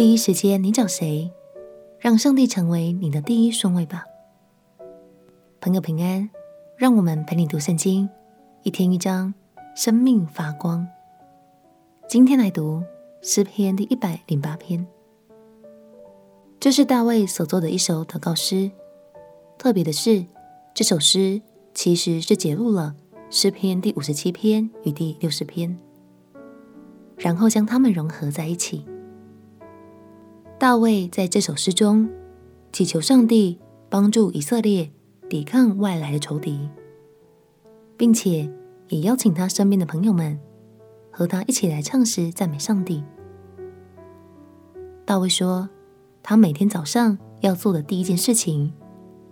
第一时间你找谁？让上帝成为你的第一顺位吧。朋友平安，让我们陪你读圣经，一天一章，生命发光。今天来读诗篇第一百零八篇，这是大卫所作的一首祷告诗。特别的是，这首诗其实是节录了诗篇第五十七篇与第六十篇，然后将它们融合在一起。大卫在这首诗中祈求上帝帮助以色列抵抗外来的仇敌，并且也邀请他身边的朋友们和他一起来唱诗赞美上帝。大卫说，他每天早上要做的第一件事情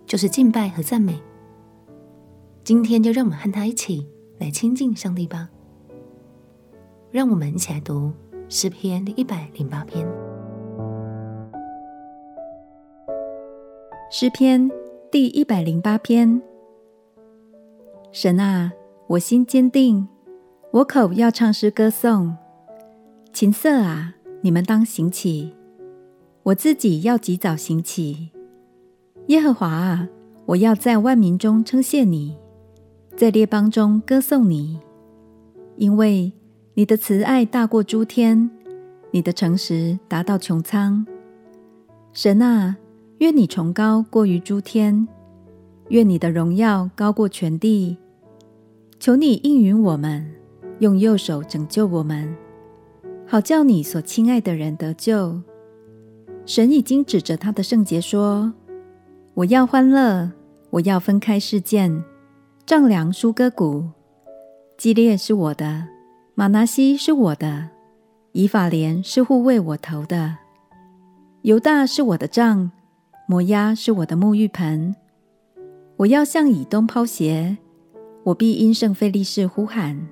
就是敬拜和赞美。今天就让我们和他一起来亲近上帝吧。让我们一起来读诗篇第一百零八篇。诗篇第一百零八篇。神啊，我心坚定，我口要唱诗歌颂。琴瑟啊，你们当行起，我自己要及早行起。耶和华啊，我要在万民中称谢你，在列邦中歌颂你，因为你的慈爱大过诸天，你的诚实达到穹苍。神啊。愿你崇高过于诸天，愿你的荣耀高过全地。求你应允我们，用右手拯救我们，好叫你所亲爱的人得救。神已经指着他的圣洁说：“我要欢乐，我要分开事件，丈量疏割谷。基列是我的，玛拿西是我的，以法莲是护卫我头的，犹大是我的杖。”摩押是我的沐浴盆，我要向以东抛鞋，我必因圣费利士呼喊。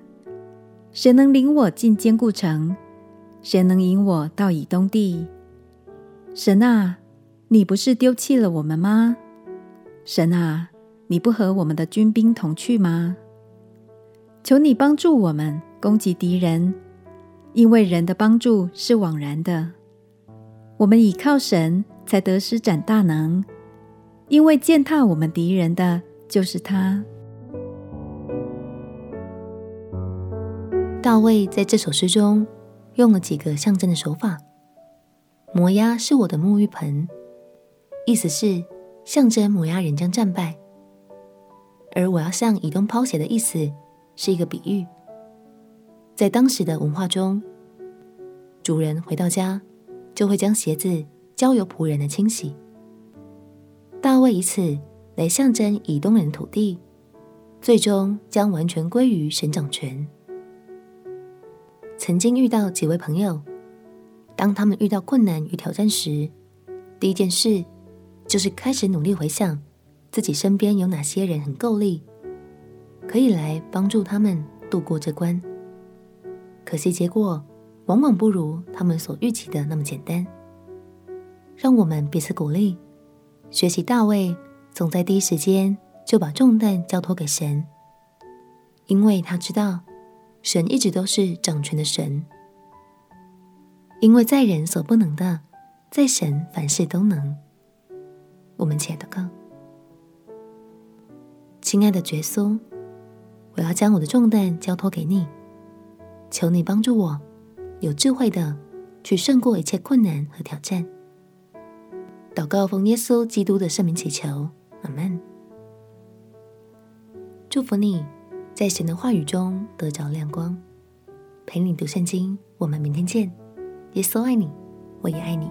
谁能领我进坚固城？谁能引我到以东地？神啊，你不是丢弃了我们吗？神啊，你不和我们的军兵同去吗？求你帮助我们攻击敌人，因为人的帮助是枉然的。我们倚靠神。才得施展大能，因为践踏我们敌人的就是他。大卫在这首诗中用了几个象征的手法。摩押是我的沐浴盆，意思是象征摩押人将战败；而我要向以东抛鞋的意思是一个比喻，在当时的文化中，主人回到家就会将鞋子。交由仆人的清洗。大卫以此来象征以东人土地，最终将完全归于神掌权。曾经遇到几位朋友，当他们遇到困难与挑战时，第一件事就是开始努力回想自己身边有哪些人很够力，可以来帮助他们度过这关。可惜结果往往不如他们所预期的那么简单。让我们彼此鼓励，学习大卫总在第一时间就把重担交托给神，因为他知道神一直都是掌权的神。因为在人所不能的，在神凡事都能。我们亲爱的哥，亲爱的耶稣，我要将我的重担交托给你，求你帮助我有智慧的去胜过一切困难和挑战。祷告奉耶稣基督的圣名祈求，阿门。祝福你在神的话语中得着亮光，陪你读圣经。我们明天见。耶稣爱你，我也爱你。